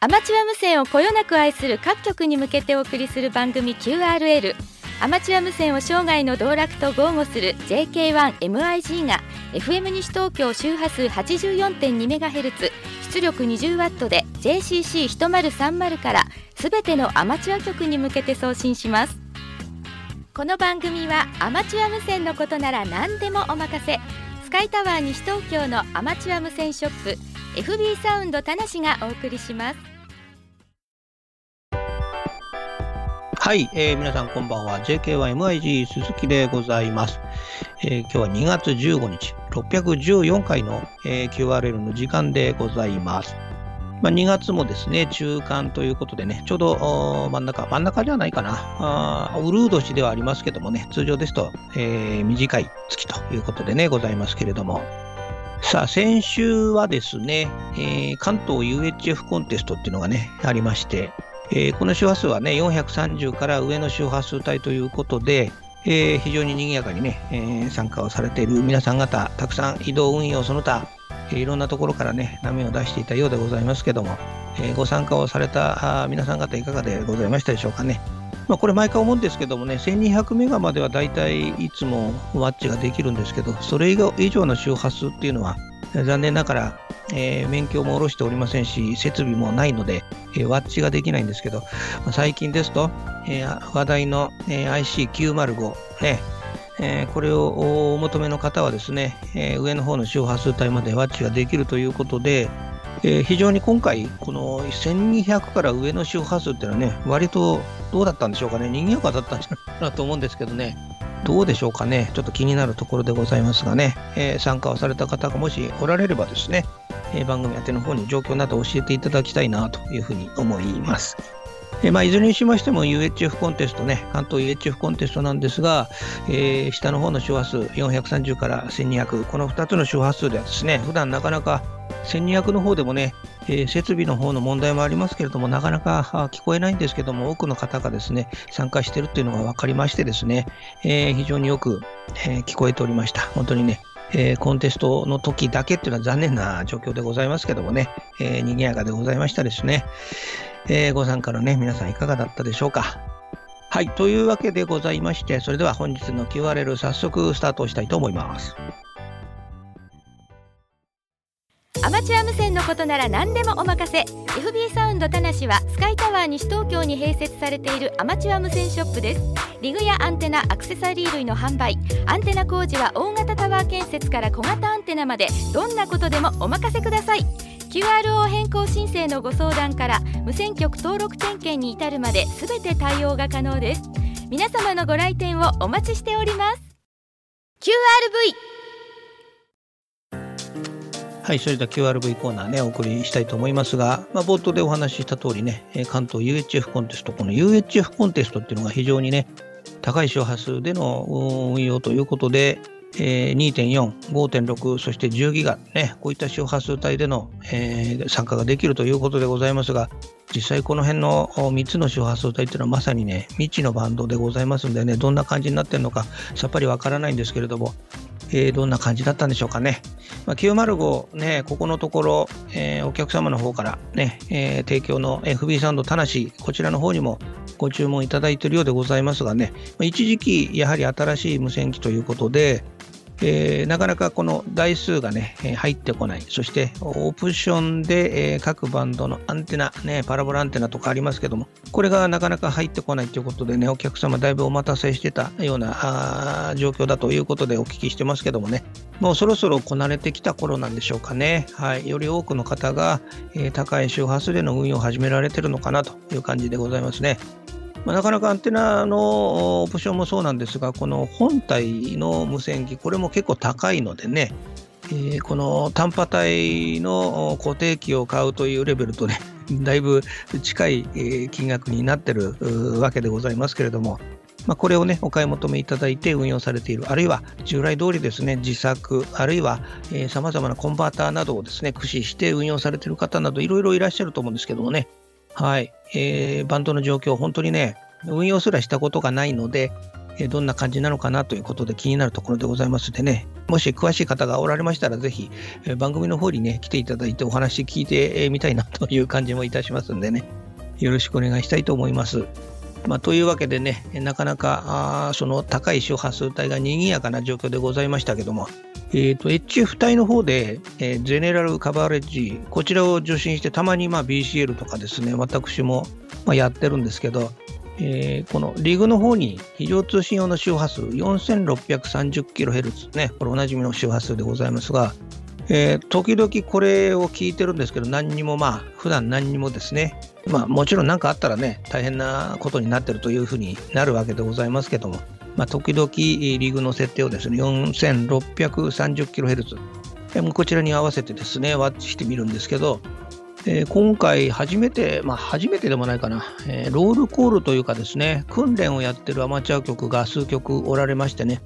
アマチュア無線をこよなく愛する各局に向けてお送りする番組 QRL アマチュア無線を生涯の道楽と豪語する JK1MIG が FM 西東京周波数 84.2MHz 出力 20W で JCC1030 からすべてのアマチュア局に向けて送信しますこの番組はアマチュア無線のことなら何でもお任せスカイタワー西東京のアマチュア無線ショップ FB サウンド田無がお送りしますはい、えー、皆さんこんばんは。JK1MIG 鈴木でございます。えー、今日は2月15日、614回の、えー、QRL の時間でございます。まあ、2月もですね、中間ということでね、ちょうど真ん中、真ん中じゃないかな。あウルー年ではありますけどもね、通常ですと、えー、短い月ということでね、ございますけれども。さあ、先週はですね、えー、関東 UHF コンテストっていうのがね、ありまして、えー、この周波数はね、430から上の周波数帯ということで、えー、非常に賑やかにね、えー、参加をされている皆さん方、たくさん移動運用その他、いろんなところからね、波を出していたようでございますけども、えご参加をされた皆さん方いかがでございましたでしょうかね。まあ、これ毎回思うんですけどもね、1200メガまではだいたいいつもワッチができるんですけど、それ以上の周波数っていうのは、残念ながら、えー、免許も下ろしておりませんし、設備もないので、えー、ワッチができないんですけど、まあ、最近ですと、えー、話題の、え IC905、ね、えこれをお求めの方はですね、え上の方の周波数帯までワッチができるということで、え非常に今回、この1200から上の周波数っていうのはね、割とどうだったんでしょうかね、賑やかだったんじゃないかなと思うんですけどね、どうでしょうかね、ちょっと気になるところでございますがね、えー、参加をされた方がもしおられればですね、えー、番組宛ての方に状況など教えていただきたいなというふうに思います。えまあ、いずれにしましても UHF コンテストね、関東 UHF コンテストなんですが、えー、下の方の周波数430から1200、この2つの周波数ではですね、普段なかなか1200の方でもね、えー、設備の方の問題もありますけれども、なかなか聞こえないんですけども、多くの方がですね、参加しているっていうのが分かりましてですね、えー、非常によく、え、聞こえておりました。本当にね、えー、コンテストの時だけっていうのは残念な状況でございますけどもね、えー、賑やかでございましたですね。えー、ご参加のね、皆さんいかがだったでしょうか。はい、というわけでございまして、それでは本日の QRL 早速スタートしたいと思います。アマチュア無線のことなら何でもお任せ。FB サウンド田無はスカイタワー西東京に併設されているアマチュア無線ショップです。リグやアンテナアクセサリー類の販売。アンテナ工事は大型タワー建設から小型アンテナまで。どんなことでもお任せください。QRO 変更申請のご相談から無線局登録点検に至るまで全て対応が可能です。皆様のご来店をお待ちしております。QRV はい、それでは QRV コーナーね、お送りしたいと思いますが、まあ、冒頭でお話しした通りね、関東 UHF コンテスト、この UHF コンテストっていうのが非常にね、高い周波数での運用ということで、えー、2.4、5.6、そして10ギガ、ね、こういった周波数帯での、えー、参加ができるということでございますが、実際この辺の3つの周波数帯っていうのはまさにね、未知のバンドでございますんでね、どんな感じになってるのかさっぱりわからないんですけれども、えー、どんな感じだったんでしょうかね。まあ、905、ね、ここのところ、えー、お客様の方からね、えー、提供の FB サンドたなし、こちらの方にもご注文いただいているようでございますがね、一時期やはり新しい無線機ということで、えー、なかなかこの台数がね、入ってこない。そして、オプションで、えー、各バンドのアンテナ、ね、パラボラアンテナとかありますけども、これがなかなか入ってこないということでね、お客様だいぶお待たせしてたような状況だということでお聞きしてますけどもね、もうそろそろこなれてきた頃なんでしょうかね。はい。より多くの方が、えー、高い周波数での運用を始められてるのかなという感じでございますね。まあ、なかなかアンテナのオプションもそうなんですが、この本体の無線機、これも結構高いのでね、えー、この単波帯の固定機を買うというレベルとね、だいぶ近い金額になってるわけでございますけれども、まあ、これをね、お買い求めいただいて運用されている、あるいは従来通りですね、自作、あるいはさまざまなコンバーターなどをですね、駆使して運用されている方などいろいろいらっしゃると思うんですけどもね、はい、えー、バンドの状況、本当にね、運用すらしたことがないので、えどんな感じなのかなということで気になるところでございますのでね、もし詳しい方がおられましたら、ぜひ、え番組の方にね、来ていただいてお話聞いてみたいなという感じもいたしますんでね、よろしくお願いしたいと思います。まあ、というわけでね、なかなかあその高い周波数帯が賑やかな状況でございましたけども、えーと、HF 帯の方で、えー、ゼネラルカバーレッジ、こちらを受信して、たまにまあ BCL とかですね、私もまあやってるんですけど、えー、このリグの方に非常通信用の周波数 4630kHz ね、これおなじみの周波数でございますが、えー、時々これを聞いてるんですけど、何にもまあ、普段何にもですね、まあもちろん何かあったらね、大変なことになってるというふうになるわけでございますけども、まあ、時々リグの設定をですね、4630kHz、こちらに合わせてですね、ワッチしてみるんですけど、えー、今回初めて、まあ初めてでもないかな、えー、ロールコールというかですね、訓練をやってるアマチュア局が数局おられましてね、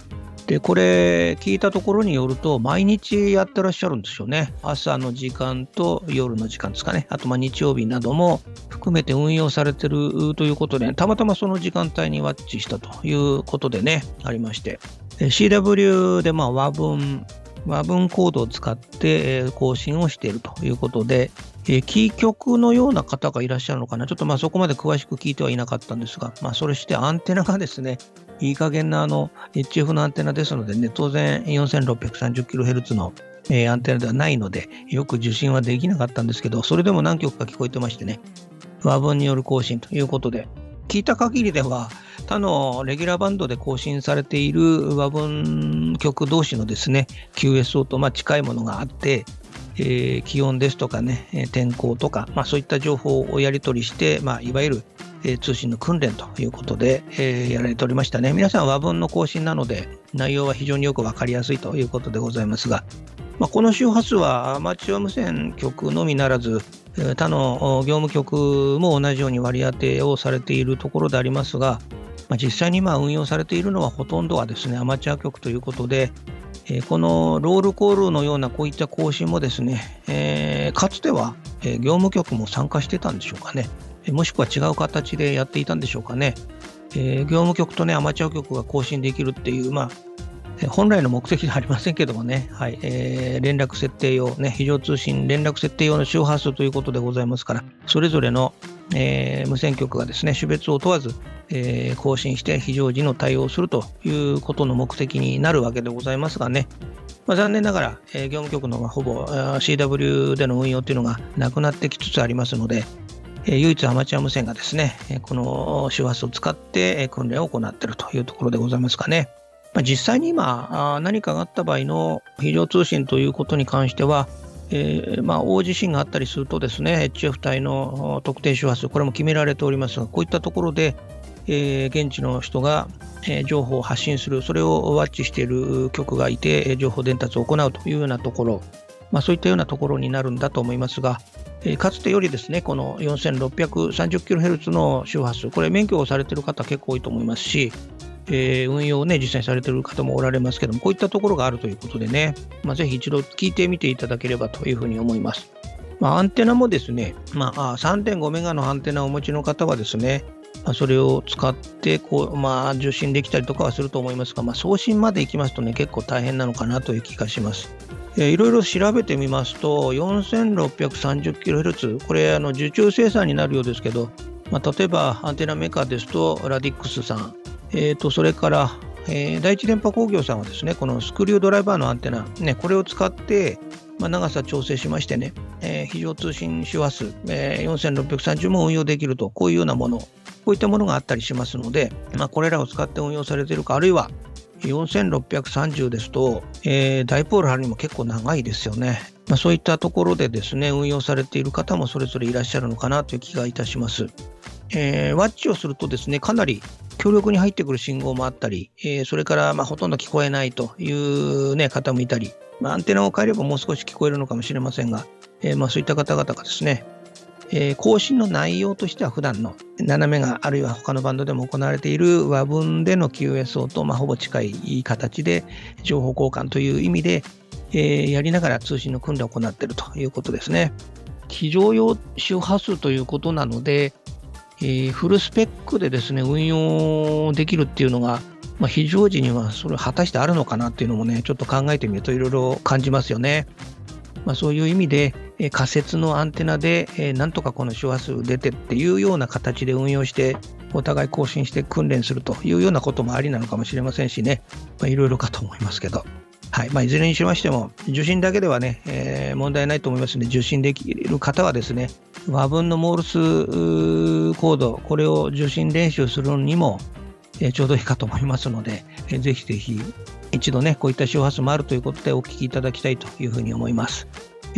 で、これ聞いたところによると、毎日やってらっしゃるんですよね。朝の時間と夜の時間ですかね。あと、ま日曜日なども含めて運用されてるということで、たまたまその時間帯にワッチしたということでね、ありまして。CW でま和文、和文コードを使って更新をしているということで、キー局のような方がいらっしゃるのかな。ちょっとまあそこまで詳しく聞いてはいなかったんですが、まあそれしてアンテナがですね、いい加減なあの HF のアンテナですのでね、当然 4630kHz の、えー、アンテナではないので、よく受信はできなかったんですけど、それでも何曲か聞こえてましてね、和文による更新ということで、聞いた限りでは、他のレギュラーバンドで更新されている和文曲同士のですね、QSO とま近いものがあって、えー、気温ですとかね、天候とか、まあ、そういった情報をやり取りして、まあ、いわゆるえ通信の訓練ということで、えやられておりましたね。皆さん和文の更新なので、内容は非常によくわかりやすいということでございますが、まあ、この周波数はアマチュア無線局のみならず、他の業務局も同じように割り当てをされているところでありますが、まあ、実際に今運用されているのはほとんどはですねアマチュア局ということで、えこのロールコールのようなこういった更新もですね、えー、かつては、業務局も参加してたんでしょうかね。もしくは違う形でやっていたんでしょうかね。えー、業務局とね、アマチュア局が更新できるっていう、まあ、本来の目的ではありませんけどもね、はい。えー、連絡設定用、ね、非常通信連絡設定用の周波数ということでございますから、それぞれの、えー、無線局がですね、種別を問わず、えー、更新して非常時の対応するということの目的になるわけでございますがね、まあ、残念ながら、え、業務局のほぼ CW での運用というのがなくなってきつつありますので、唯一アマチュア無線がですね、この周波数を使って訓練を行っているというところでございますかね。ま、実際に今、何かがあった場合の非常通信ということに関しては、えー、まあ大地震があったりするとですね、HF 帯の特定周波数、これも決められておりますが、こういったところで、え、現地の人が、え、情報を発信する、それをワッチしている局がいて、情報伝達を行うというようなところ、まあ、そういったようなところになるんだと思いますが、かつてよりですね、この 4630kHz の周波数、これ免許をされている方結構多いと思いますし、えー、運用をね、実際されている方もおられますけども、こういったところがあるということでね、まあ、ぜひ一度聞いてみていただければというふうに思います。まあ、アンテナもですね、まあ、3.5メガのアンテナをお持ちの方はですね、それを使ってこう、まあ、受信できたりとかはすると思いますが、まあ、送信まで行きますとね、結構大変なのかなという気がします。いろいろ調べてみますと、4630kHz、これあの受注生産になるようですけど、まあ、例えばアンテナメーカーですと、ラディックスさん、えー、とそれから、えー、第一電波工業さんはですね、このスクリュードライバーのアンテナ、ね、これを使って、まあ、長さ調整しましてね、えー、非常通信周波数、えー、4630も運用できると、こういうようなもの、こういったものがあったりしますので、まあ、これらを使って運用されているか、あるいは4630ですと、えー、ダイポール貼るにも結構長いですよね。まあ、そういったところでですね、運用されている方もそれぞれいらっしゃるのかなという気がいたします。えー、ワッチをするとですね、かなり強力に入ってくる信号もあったり、えー、それからまほとんど聞こえないという、ね、方もいたり、まあ、アンテナを変えればもう少し聞こえるのかもしれませんが、えー、まあそういった方々がですね、えー、更新の内容としては普段の斜めがあるいは他のバンドでも行われている和文での QSO とまあほぼ近い形で情報交換という意味で、えー、やりながら通信の訓練を行っているということですね。非常用周波数ということなので、えー、フルスペックでですね運用できるっていうのが、まあ、非常時にはそれ果たしてあるのかなっていうのもね、ちょっと考えてみるといろいろ感じますよね。まあ、そういう意味で、え仮設のアンテナで、えなんとかこの周波数出てっていうような形で運用して、お互い更新して訓練するというようなこともありなのかもしれませんしね、まいろいろかと思いますけど。はいまあ、いずれにしましても、受信だけではね、えー、問題ないと思いますので、受信できる方はですね、和文のモールスコード、これを受信練習するのにも、え、ちょうどいいかと思いますので、えー、ぜひぜひ一度ね、こういった周波数もあるということでお聞きいただきたいというふうに思います。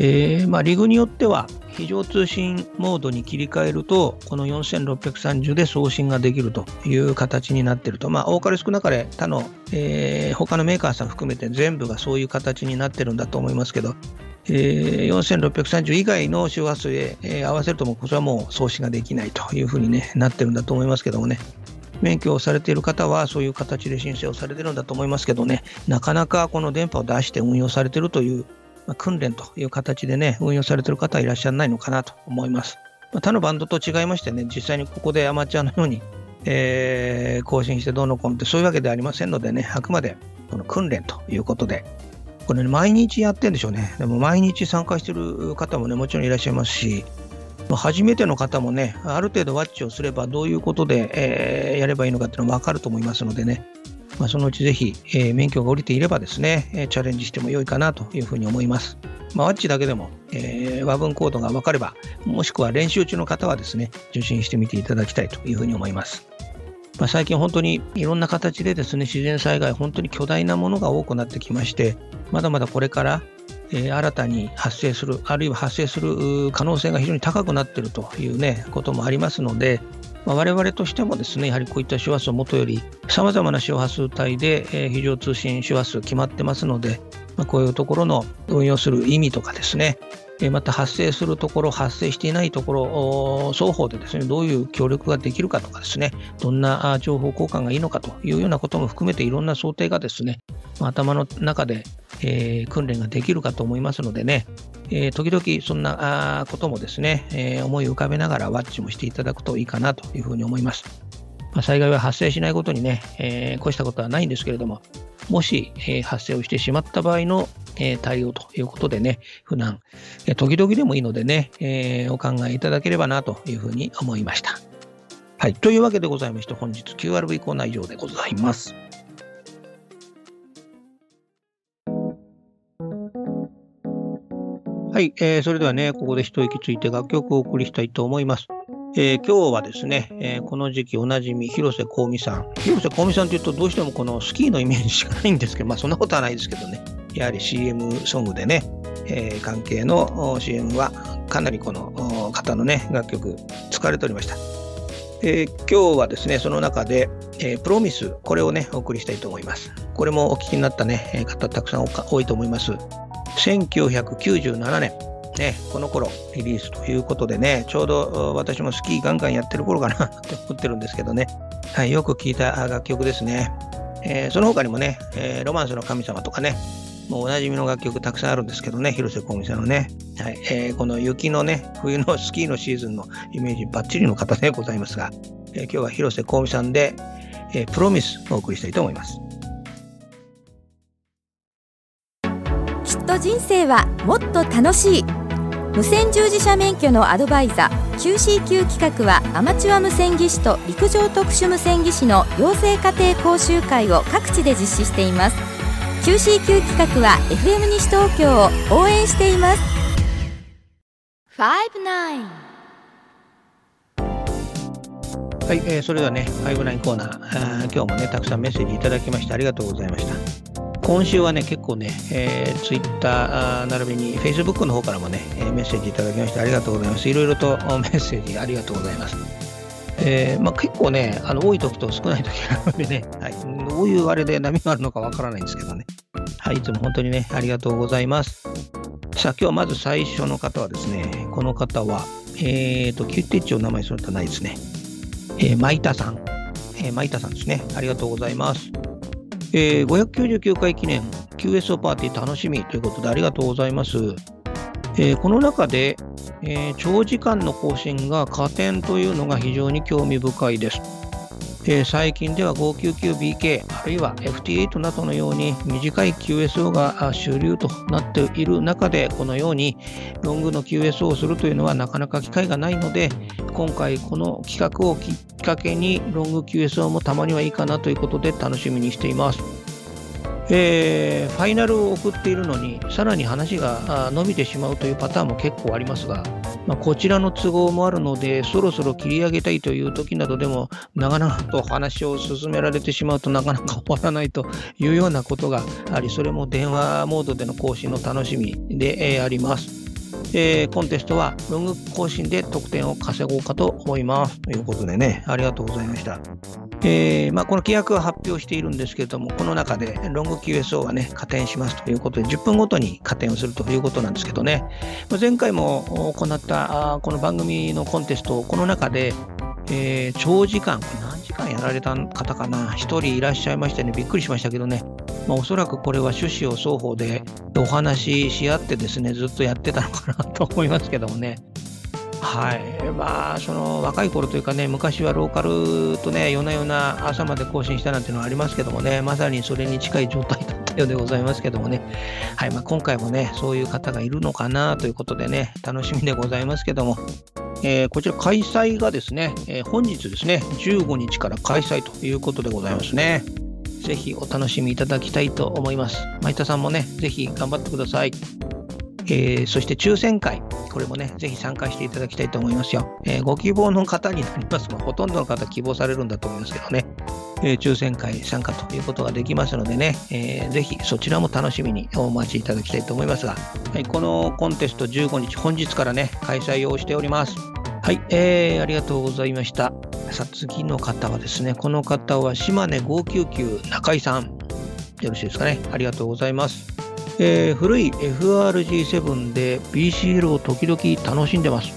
えーまあ、リグによっては非常通信モードに切り替えるとこの4630で送信ができるという形になっていると、まあ、多かれ少なかれ他の、えー、他のメーカーさん含めて全部がそういう形になってるんだと思いますけど、えー、4630以外の周波数へ、え、合わせるともうこれはもう送信ができないというふうに、ね、なってるんだと思いますけどもね免許をされている方はそういう形で申請をされてるんだと思いますけどねなかなかこの電波を出して運用されているというまあ、訓練という形でね、運用されている方はいらっしゃらないのかなと思います。まあ、他のバンドと違いましてね、実際にここでアマチュアのように、えー、更新してどうのこうのってそういうわけではありませんのでね、あくまでこの訓練ということで、これ、ね、毎日やってるんでしょうね。でも毎日参加してる方もね、もちろんいらっしゃいますし、初めての方もね、ある程度ワッチをすればどういうことで、えー、やればいいのかっていうのも分かると思いますのでね、まあ、そのうちぜひ、えー、免許が下りていればですね、チャレンジしても良いかなというふうに思います。まあ、ワッチだけでも、えー、和文コードが分かれば、もしくは練習中の方はですね、受信してみていただきたいというふうに思います。まあ、最近本当にいろんな形でですね、自然災害、本当に巨大なものが多くなってきまして、まだまだこれから、え、新たに発生する、あるいは発生する可能性が非常に高くなっているというね、こともありますので、まあ、我々としてもですね、やはりこういった周波数をもとより、さまざまな周波数帯で、え、非常通信周波数決まってますので、まあ、こういうところの運用する意味とかですね、また発生するところ、発生していないところ、双方でですね、どういう協力ができるかとかですね、どんな情報交換がいいのかというようなことも含めていろんな想定がですね、頭の中で、えー、訓練ができるかと思いますのでね、えー、時々そんなこともですね、えー、思い浮かべながらワッチもしていただくといいかなというふうに思います。まあ、災害は発生しないことにね、え、越したことはないんですけれども、もし、え、発生をしてしまった場合の、え、対応ということでね、普段、え、時々でもいいのでね、え、お考えいただければなというふうに思いました。はい。というわけでございまして、本日 QRV コーナー以上でございます。はい、えー、それではね、ここで一息ついて楽曲をお送りしたいと思います。えー、今日はですね、えー、この時期おなじみ広瀬香美さん。広瀬香美さんというとどうしてもこのスキーのイメージしかないんですけど、まあそんなことはないですけどね。やはり CM ソングでね、えー、関係の CM はかなりこの方のね、楽曲使われておりました。えー、今日はですね、その中で、えー、プロミス、これをね、お送りしたいと思います。これもお聞きになったね、方たくさん多いと思います。1997年、ね、この頃リリースということでね、ちょうど私もスキーガンガンやってる頃かな って思ってるんですけどね、はい、よく聴いた楽曲ですね。えー、その他にもね、えー、ロマンスの神様とかね、もうおなじみの楽曲たくさんあるんですけどね、広瀬香美さんのね、はいえー、この雪のね、冬のスキーのシーズンのイメージばっちりの方でございますが、えー、今日は広瀬香美さんで、えー、プロミスをお送りしたいと思います。っと人生はもっと楽しい。無線従事者免許のアドバイザー QCQ 企画はアマチュア無線技師と陸上特殊無線技師の養成家庭講習会を各地で実施しています。QCQ 企画は FM 西東京を応援しています。はい、えー、それではね、59コーナー今日もね、たくさんメッセージいただきましてありがとうございました。今週はね、結構ね、えー、Twitter 並びに Facebook の方からもね、メッセージいただきましてありがとうございます。いろいろとメッセージありがとうございます。えーまあ、結構ね、あの多い時と少ない時があるのでね、はい、どういうあれで波があるのかわからないんですけどね。はい、いつも本当にね、ありがとうございます。さあ、今日まず最初の方はですね、この方は、えっ、ー、と、キュッテッチお名前それとないですね。えー、マイタさん。えー、マイタさんですね。ありがとうございます。えー、599回記念 QSO パーティー楽しみということでありがとうございます。えー、この中でえー、長時間の更新が加点というのが非常に興味深いです。えー、最近では 599BK あるいは FT8 などのように短い QSO が主流となっている中でこのようにロングの QSO をするというのはなかなか機会がないので今回この企画をきっかけにロング QSO もたまにはいいかなということで楽しみにしています。えー、ファイナルを送っているのにさらに話が伸びてしまうというパターンも結構ありますが、まあ、こちらの都合もあるのでそろそろ切り上げたいという時などでも長々と話を進められてしまうとなかなか終わらないというようなことがありそれも電話モードでの更新の楽しみで、えー、あります。えー、コンテストはロング更新で得点を稼ごうかと思います。ということでね、ありがとうございました。えーまあ、この規約は発表しているんですけれども、この中でロング QSO はね、加点しますということで、10分ごとに加点をするということなんですけどね、前回も行ったこの番組のコンテスト、この中で、えー、長時間、これ何時間やられた方かな、1人いらっしゃいましたね、びっくりしましたけどね、まあ、おそらくこれは趣旨を双方でお話しし合ってですね、ずっとやってたのかなと思いますけどもね。はい、まあ、その若い頃というかね、昔はローカルとね、夜な夜な朝まで更新したなんていうのはありますけどもね、まさにそれに近い状態だったようでございますけどもね、はいまあ、今回もね、そういう方がいるのかなということでね、楽しみでございますけども、えー、こちら開催がですね、えー、本日ですね、15日から開催ということでございますね。ぜひお楽しみいただきたいと思います。前田さんもね、ぜひ頑張ってください。えー、そして抽選会、これもね、ぜひ参加していただきたいと思いますよ。えー、ご希望の方になります。ま、ほとんどの方希望されるんだと思いますけどね、えー、抽選会参加ということができますのでね、えー、ぜひそちらも楽しみにお待ちいただきたいと思いますが、はい、このコンテスト15日、本日からね、開催をしております。はい、えー、ありがとうございました。さあ、次の方はですね、この方は島根599中井さん。よろしいですかね。ありがとうございます。えー、古い FRG7 で BCL を時々楽しんでます。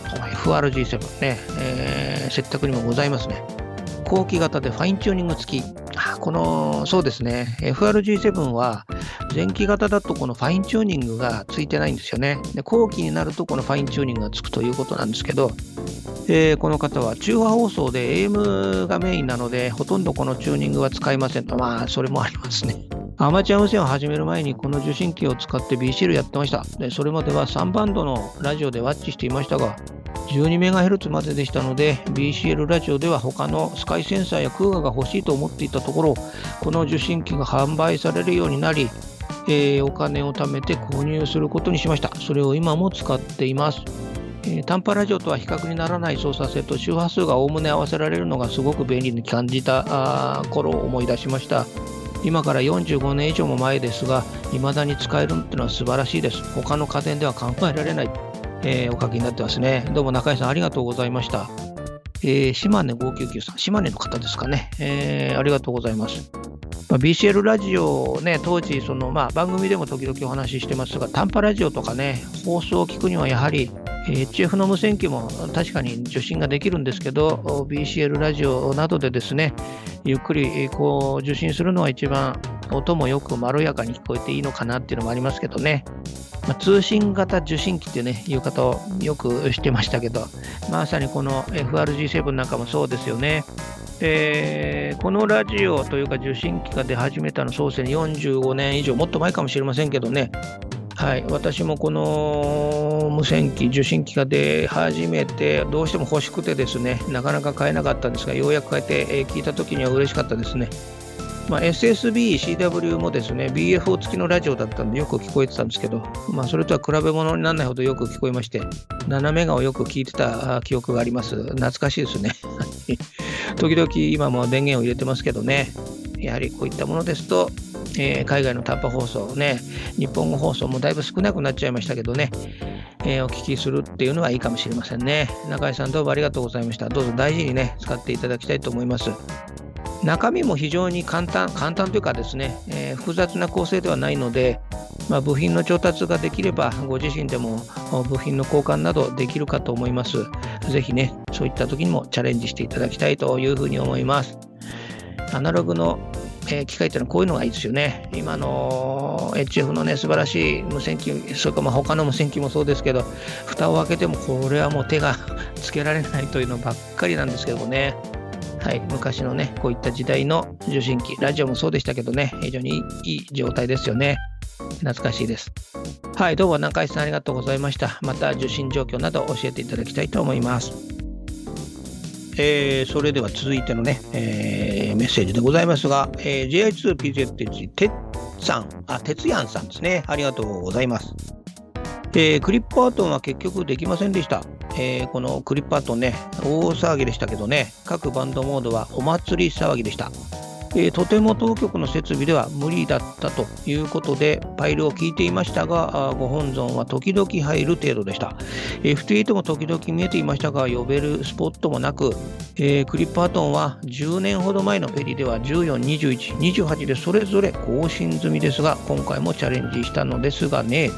FRG7 ね、えー、設計にもございますね。後期型でファインチューニング付き。この、そうですね、FRG7 は前期型だとこのファインチューニングがついてないんですよね。で後期になるとこのファインチューニングがつくということなんですけど、えー、この方は中波放送で AM がメインなので、ほとんどこのチューニングは使いませんと。まあ、それもありますね。アマチュア無線を始める前にこの受信機を使って BCL やってました。でそれまでは3バンドのラジオでワッチしていましたが、12MHz まででしたので BCL ラジオでは他のスカイセンサーやクーガーが欲しいと思っていたところこの受信機が販売されるようになり、えー、お金を貯めて購入することにしました。それを今も使っています、えー、短波ラジオとは比較にならない操作性と周波数がおおむね合わせられるのがすごく便利に感じた頃を思い出しました。今から45年以上も前ですが、未だに使えるってのは素晴らしいです。他の家電では考えられない、えー、お書きになってますね。どうも中井さんありがとうございました。えー、島根599さん、島根の方ですかね。えー、ありがとうございます。ま、BCL ラジオね、当時その、まあ、番組でも時々お話ししてますが、短波ラジオとかね、放送を聞くにはやはり HF の無線機も確かに受信ができるんですけど、BCL ラジオなどでですね、ゆっくりこう受信するのは一番音もよくまろやかに聞こえていいのかなっていうのもありますけどね。まあ、通信型受信機っていうね、いう方をよくしてましたけど、まさにこの FRG7 なんかもそうですよね。えー、このラジオというか受信機が出始めたの創世に45年以上、もっと前かもしれませんけどね、はい、私もこの無線機、受信機が出始めて、どうしても欲しくてですね、なかなか買えなかったんですが、ようやく買えて、え、聞いたときには嬉しかったですね。まあ、SSB、CW もですね、BFO 付きのラジオだったんでよく聞こえてたんですけど、まあ、それとは比べ物にならないほどよく聞こえまして、斜めがをよく聞いてた記憶があります。懐かしいですね。時々今も電源を入れてますけどね、やはりこういったものですと、えー、海外の短波放送ね、日本語放送もだいぶ少なくなっちゃいましたけどね、えー、お聞きするっていうのはいいかもしれませんね。中井さんどうもありがとうございました。どうぞ大事にね、使っていただきたいと思います。中身も非常に簡単、簡単というかですね、えー、複雑な構成ではないので、まあ、部品の調達ができれば、ご自身でも部品の交換などできるかと思います。ぜひね、そういった時にもチャレンジしていただきたいというふうに思います。アナログのえー、機械っていうのはこういうのがいいですよね。今の HF のね、素晴らしい無線機、それからまあ他の無線機もそうですけど、蓋を開けてもこれはもう手がつけられないというのばっかりなんですけどもね。はい、昔のね、こういった時代の受信機、ラジオもそうでしたけどね、非常にいい状態ですよね。懐かしいです。はい、どうも中井さんありがとうございました。また受信状況など教えていただきたいと思います。えー、それでは続いてのね、えー、メッセージでございますが、えー、JI2PZH てっさん、あ、てつやんさんですね。ありがとうございます。えー、クリップアートンは結局できませんでした。えー、このクリップアートンね、大騒ぎでしたけどね、各バンドモードはお祭り騒ぎでした。えー、とても当局の設備では無理だったということで、パイルを聞いていましたが、ご本尊は時々入る程度でした。F8 も時々見えていましたが、呼べるスポットもなく、えー、クリッパートンは10年ほど前のフェリでは14、21、28でそれぞれ更新済みですが、今回もチャレンジしたのですがね、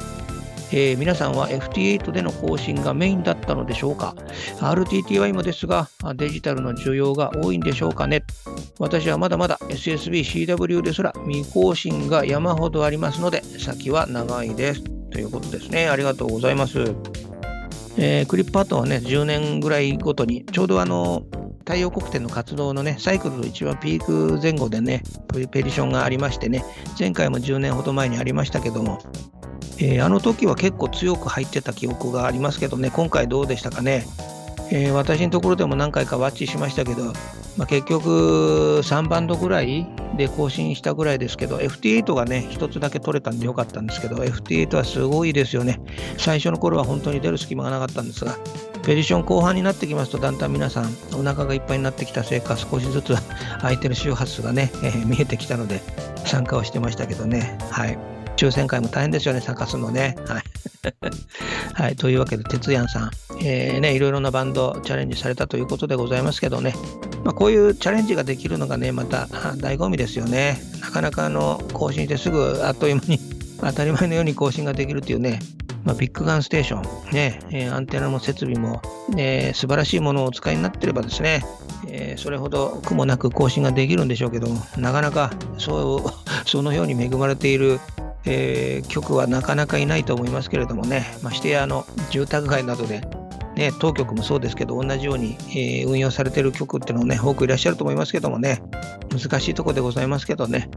えー、皆さんは FT8 での更新がメインだったのでしょうか ?RTTY もですが、デジタルの需要が多いんでしょうかね？私はまだまだ SSB、CW ですら未更新が山ほどありますので、先は長いです。ということですね。ありがとうございます。えー、クリップアートはね、10年ぐらいごとに、ちょうどあの、太陽黒点の活動のね、サイクルの一番ピーク前後でね、プリペディションがありましてね、前回も10年ほど前にありましたけども、えー、あの時は結構強く入ってた記憶がありますけどね、今回どうでしたかね。えー、私のところでも何回かワッチしましたけど、まあ、結局3バンドぐらいで更新したぐらいですけど、FT8 がね、1つだけ取れたんでよかったんですけど、FT8 はすごいですよね。最初の頃は本当に出る隙間がなかったんですが、ペディション後半になってきますと、だんだん皆さん、お腹がいっぱいになってきたせいか、少しずつ空いてる周波数がね、えー、見えてきたので、参加をしてましたけどね。はい。抽選会も大変ですよね、探すのね。はい。はい、というわけで、哲也さん、えー、ね、いろいろなバンドチャレンジされたということでございますけどね、まあ、こういうチャレンジができるのがね、また醍醐味ですよね。なかなかあの更新してすぐあっという間に 当たり前のように更新ができるっていうね、まあ、ビッグガンステーション、ね、えー、アンテナも設備も、えー、素晴らしいものをお使いになってればですね、えー、それほど苦もなく更新ができるんでしょうけども、なかなかそう そのように恵まれているえー、局はなかなかいないと思いますけれどもね、ましてやあの住宅街などで、ね、当局もそうですけど、同じように、えー、運用されている局っていうのもね、多くいらっしゃると思いますけどもね、難しいところでございますけどね、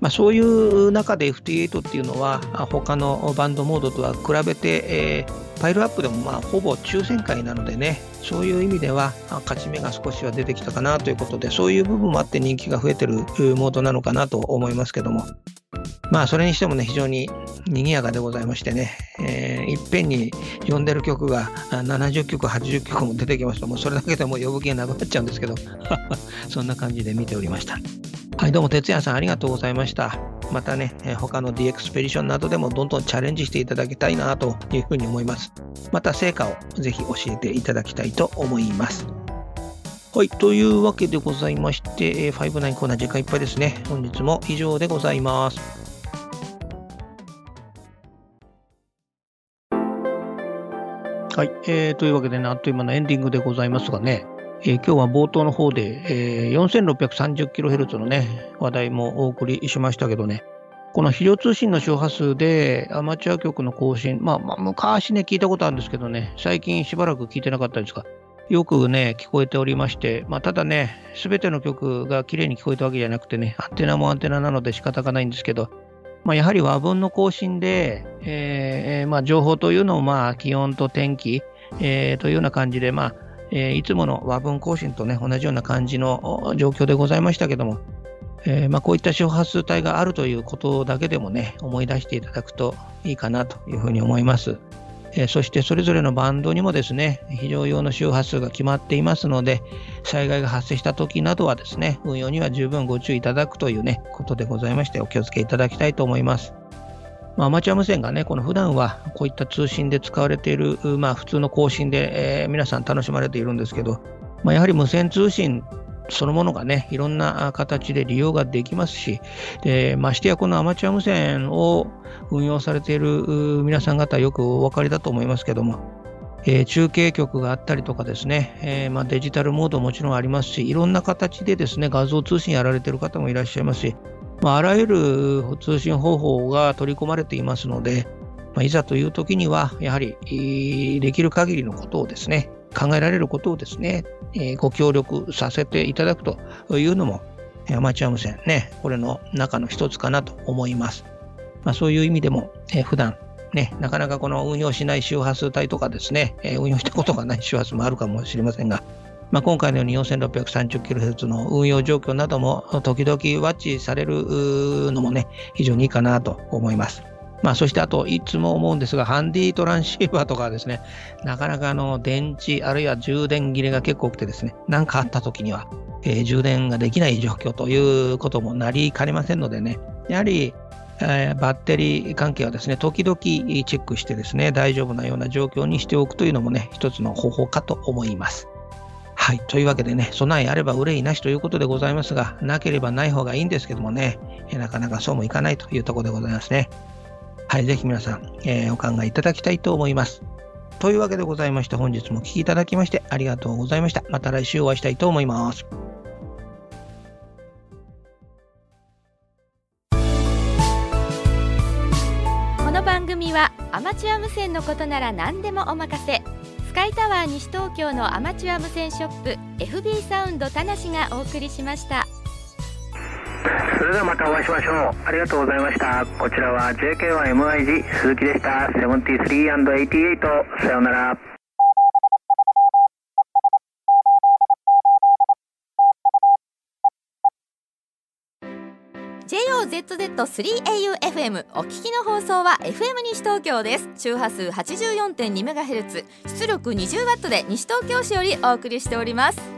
まあ、そういう中で FT8 っていうのは、他のバンドモードとは比べて、えー、パイルアップでもまあほぼ抽選会なのでね、そういう意味では勝ち目が少しは出てきたかなということで、そういう部分もあって人気が増えてるモードなのかなと思いますけども、まあ、それにしてもね、非常に賑やかでございましてね、えー、いっぺんに呼んでる曲が70曲、80曲も出てきますと、もうそれだけでも呼ぶ気がなくなっちゃうんですけど、そんな感じで見ておりました。はい、どうも、哲也さんありがとうございました。またね、他の DX ペディションなどでもどんどんチャレンジしていただきたいなというふうに思います。また成果をぜひ教えていただきたいと思います。はい、というわけでございまして、59コーナー時間いっぱいですね。本日も以上でございます。はい、えー、というわけでね、あっという間のエンディングでございますがね、えー、今日は冒頭の方で、えー、4630kHz のね、話題もお送りしましたけどね、この非常通信の周波数でアマチュア局の更新、まあ、まあ、昔ね、聞いたことあるんですけどね、最近しばらく聞いてなかったんですが、よくね、聞こえておりまして、まあ、ただね、すべての曲が綺麗に聞こえたわけじゃなくてね、アンテナもアンテナなので仕方がないんですけど、まあ、やはり和文の更新で、えーまあ、情報というのを、まあ、気温と天気、えー、というような感じで、まあえー、いつもの和文更新と、ね、同じような感じの状況でございましたけども、えーまあ、こういった周波数帯があるということだけでもね、思い出していただくといいかなというふうに思います。え、そしてそれぞれのバンドにもですね、非常用の周波数が決まっていますので、災害が発生した時などはですね、運用には十分ご注意いただくというね、ことでございまして、お気をつけいただきたいと思います。まあ、アマチュア無線がね、この普段はこういった通信で使われている、まあ、普通の更新で、えー、皆さん楽しまれているんですけど、まあ、やはり無線通信そのものがね、いろんな形で利用ができますし、でましてやこのアマチュア無線を運用されている皆さん方よくお分かりだと思いますけども、えー、中継局があったりとかですね、えー、まあ、デジタルモードもちろんありますし、いろんな形でですね、画像通信やられている方もいらっしゃいますし、まあ、あらゆる通信方法が取り込まれていますので、まあ、いざという時には、やはりできる限りのことをですね、考えられることをですね、えご協力させていただくというのも、アマチュア無線ね、これの中の一つかなと思います。まあ、そういう意味でも、え普段ね、なかなかこの運用しない周波数帯とかですね、え運用したことがない周波数もあるかもしれませんが、まあ、今回のように 4630kHz の運用状況なども時々ワッチされるのもね、非常にいいかなと思います。まあ、そしてあと、いつも思うんですが、ハンディトランシーバーとかですね、なかなかあの電池、あるいは充電切れが結構多くてですね、何かあった時には、えー、充電ができない状況ということもなりかねませんのでね、やはり、えー、バッテリー関係はですね、時々チェックしてですね、大丈夫なような状況にしておくというのもね、一つの方法かと思います。はい。というわけでね、備えあれば憂いなしということでございますが、なければない方がいいんですけどもね、なかなかそうもいかないというところでございますね。はい。ぜひ皆さん、えー、お考えいただきたいと思います。というわけでございまして、本日もお聴きいただきましてありがとうございました。また来週お会いしたいと思います。この番組はアマチュア無線のことなら何でもお任せ。スカイタワー西東京のアマチュア無線ショップ FB サウンド田無がお送りしましたそれではまたお会いしましょう。ありがとうございました。こちらは JK1MIG 鈴木でした。73&88 さようなら。JOZZ3AUFM お聞きの放送は FM 西東京です。周波数 84.2MHz 出力 20W で西東京市よりお送りしております。